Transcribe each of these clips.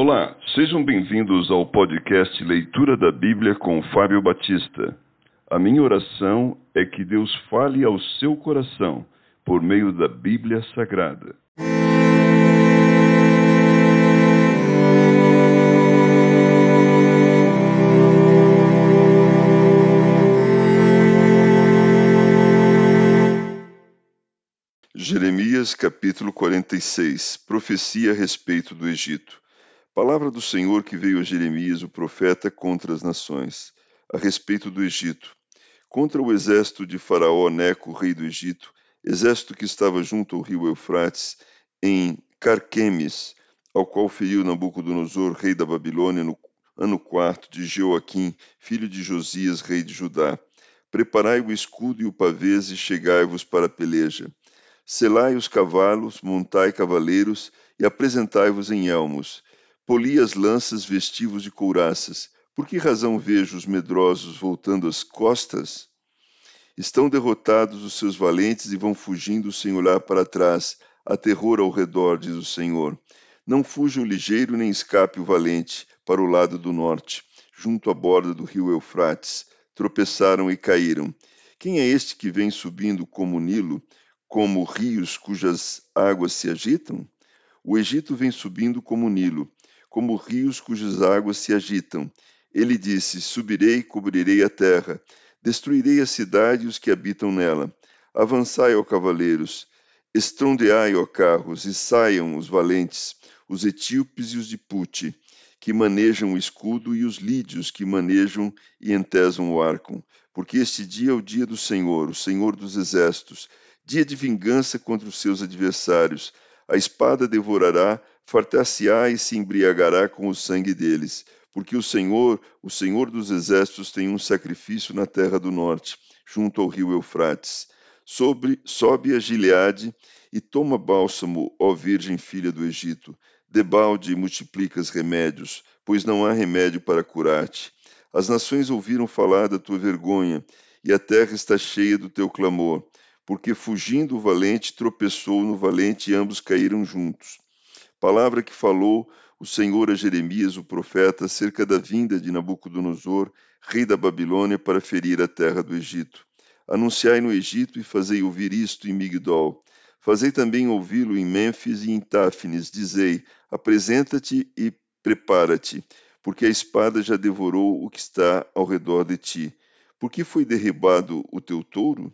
Olá, sejam bem-vindos ao podcast Leitura da Bíblia com Fábio Batista. A minha oração é que Deus fale ao seu coração por meio da Bíblia Sagrada. Jeremias capítulo 46 Profecia a respeito do Egito. Palavra do Senhor que veio a Jeremias, o profeta, contra as nações, a respeito do Egito. Contra o exército de Faraó Neco, rei do Egito, exército que estava junto ao rio Eufrates, em Carquemes, ao qual feriu Nabucodonosor, rei da Babilônia, no ano quarto de Jeoaquim, filho de Josias, rei de Judá. Preparai o escudo e o pavês e chegai-vos para a peleja. Selai os cavalos, montai cavaleiros e apresentai-vos em elmos. Poli as lanças, vestivos de couraças. Por que razão vejo os medrosos voltando as costas? Estão derrotados os seus valentes e vão fugindo sem olhar para trás. Há terror ao redor, diz o Senhor. Não fuja o ligeiro nem escape o valente para o lado do norte, junto à borda do rio Eufrates. Tropeçaram e caíram. Quem é este que vem subindo como o Nilo? como rios cujas águas se agitam? O Egito vem subindo como o Nilo, como rios cujas águas se agitam. Ele disse: Subirei e cobrirei a terra, destruirei a cidade e os que habitam nela. Avançai, ó cavaleiros, estrondeai, ó carros, e saiam os valentes, os etíopes e os de Pute, que manejam o escudo, e os lídios, que manejam e entesam o arco. Porque este dia é o dia do Senhor, o Senhor dos exércitos, dia de vingança contra os seus adversários. A espada devorará, fartar-se-á e se embriagará com o sangue deles. Porque o Senhor, o Senhor dos exércitos, tem um sacrifício na terra do norte, junto ao rio Eufrates. Sobre, sobe a Gileade e toma bálsamo, ó Virgem filha do Egito. Debalde e multiplicas remédios, pois não há remédio para curar-te. As nações ouviram falar da tua vergonha, e a terra está cheia do teu clamor porque fugindo o valente tropeçou no valente e ambos caíram juntos. Palavra que falou o Senhor a Jeremias, o profeta, acerca da vinda de Nabucodonosor, rei da Babilônia, para ferir a terra do Egito. Anunciai no Egito e fazei ouvir isto em Migdol. Fazei também ouvi-lo em Mênfis e em Táfnis. Dizei: Apresenta-te e prepara-te, porque a espada já devorou o que está ao redor de ti. Por que foi derribado o teu touro?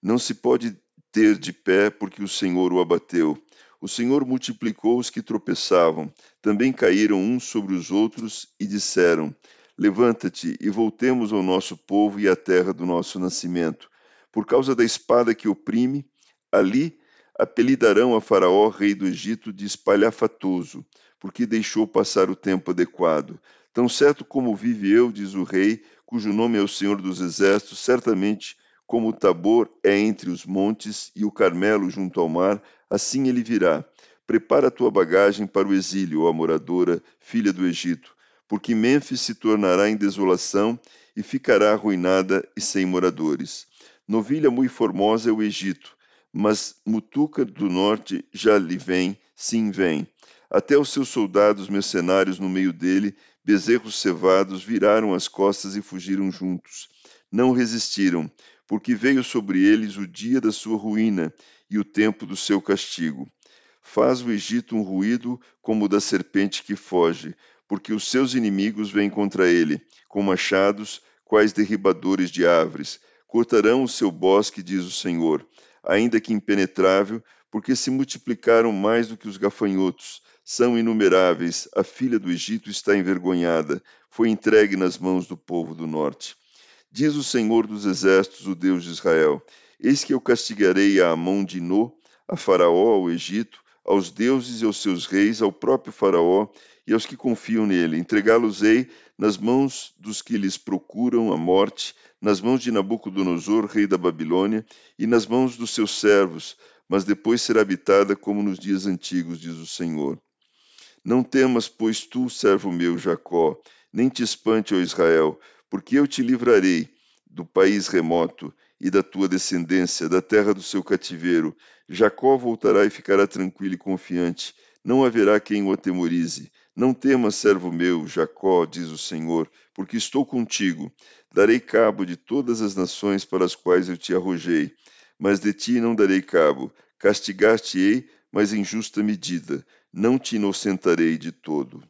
Não se pode ter de pé porque o Senhor o abateu. O Senhor multiplicou os que tropeçavam. Também caíram uns sobre os outros e disseram: Levanta-te e voltemos ao nosso povo e à terra do nosso nascimento. Por causa da espada que oprime, ali apelidarão a Faraó, rei do Egito, de espalhafatoso, porque deixou passar o tempo adequado. Tão certo como vive eu, diz o rei, cujo nome é o Senhor dos Exércitos, certamente como o Tabor é entre os montes e o Carmelo junto ao mar, assim ele virá. Prepara a tua bagagem para o exílio, ó moradora, filha do Egito, porque Mênfis se tornará em desolação e ficará arruinada e sem moradores. Novilha muito formosa é o Egito, mas Mutuca do norte já lhe vem, sim vem. Até os seus soldados mercenários no meio dele, bezerros cevados, viraram as costas e fugiram juntos. Não resistiram, porque veio sobre eles o dia da sua ruína e o tempo do seu castigo. Faz o Egito um ruído como o da serpente que foge, porque os seus inimigos vêm contra ele, com machados, quais derribadores de árvores. Cortarão o seu bosque, diz o Senhor, ainda que impenetrável, porque se multiplicaram mais do que os gafanhotos. São inumeráveis, a filha do Egito está envergonhada, foi entregue nas mãos do povo do norte. Diz o Senhor dos Exércitos, o Deus de Israel: Eis que eu castigarei a mão de No, a Faraó, ao Egito, aos deuses e aos seus reis, ao próprio Faraó e aos que confiam nele. Entregá-los-ei nas mãos dos que lhes procuram a morte, nas mãos de Nabucodonosor, rei da Babilônia, e nas mãos dos seus servos, mas depois será habitada como nos dias antigos, diz o Senhor. Não temas, pois tu, servo meu Jacó, nem te espante, ó Israel, porque eu te livrarei do país remoto e da tua descendência, da terra do seu cativeiro. Jacó voltará e ficará tranquilo e confiante. Não haverá quem o atemorize. Não temas, servo meu, Jacó, diz o Senhor, porque estou contigo. Darei cabo de todas as nações para as quais eu te arrojei, mas de ti não darei cabo. Castigar-te-ei, mas em justa medida, não te inocentarei de todo.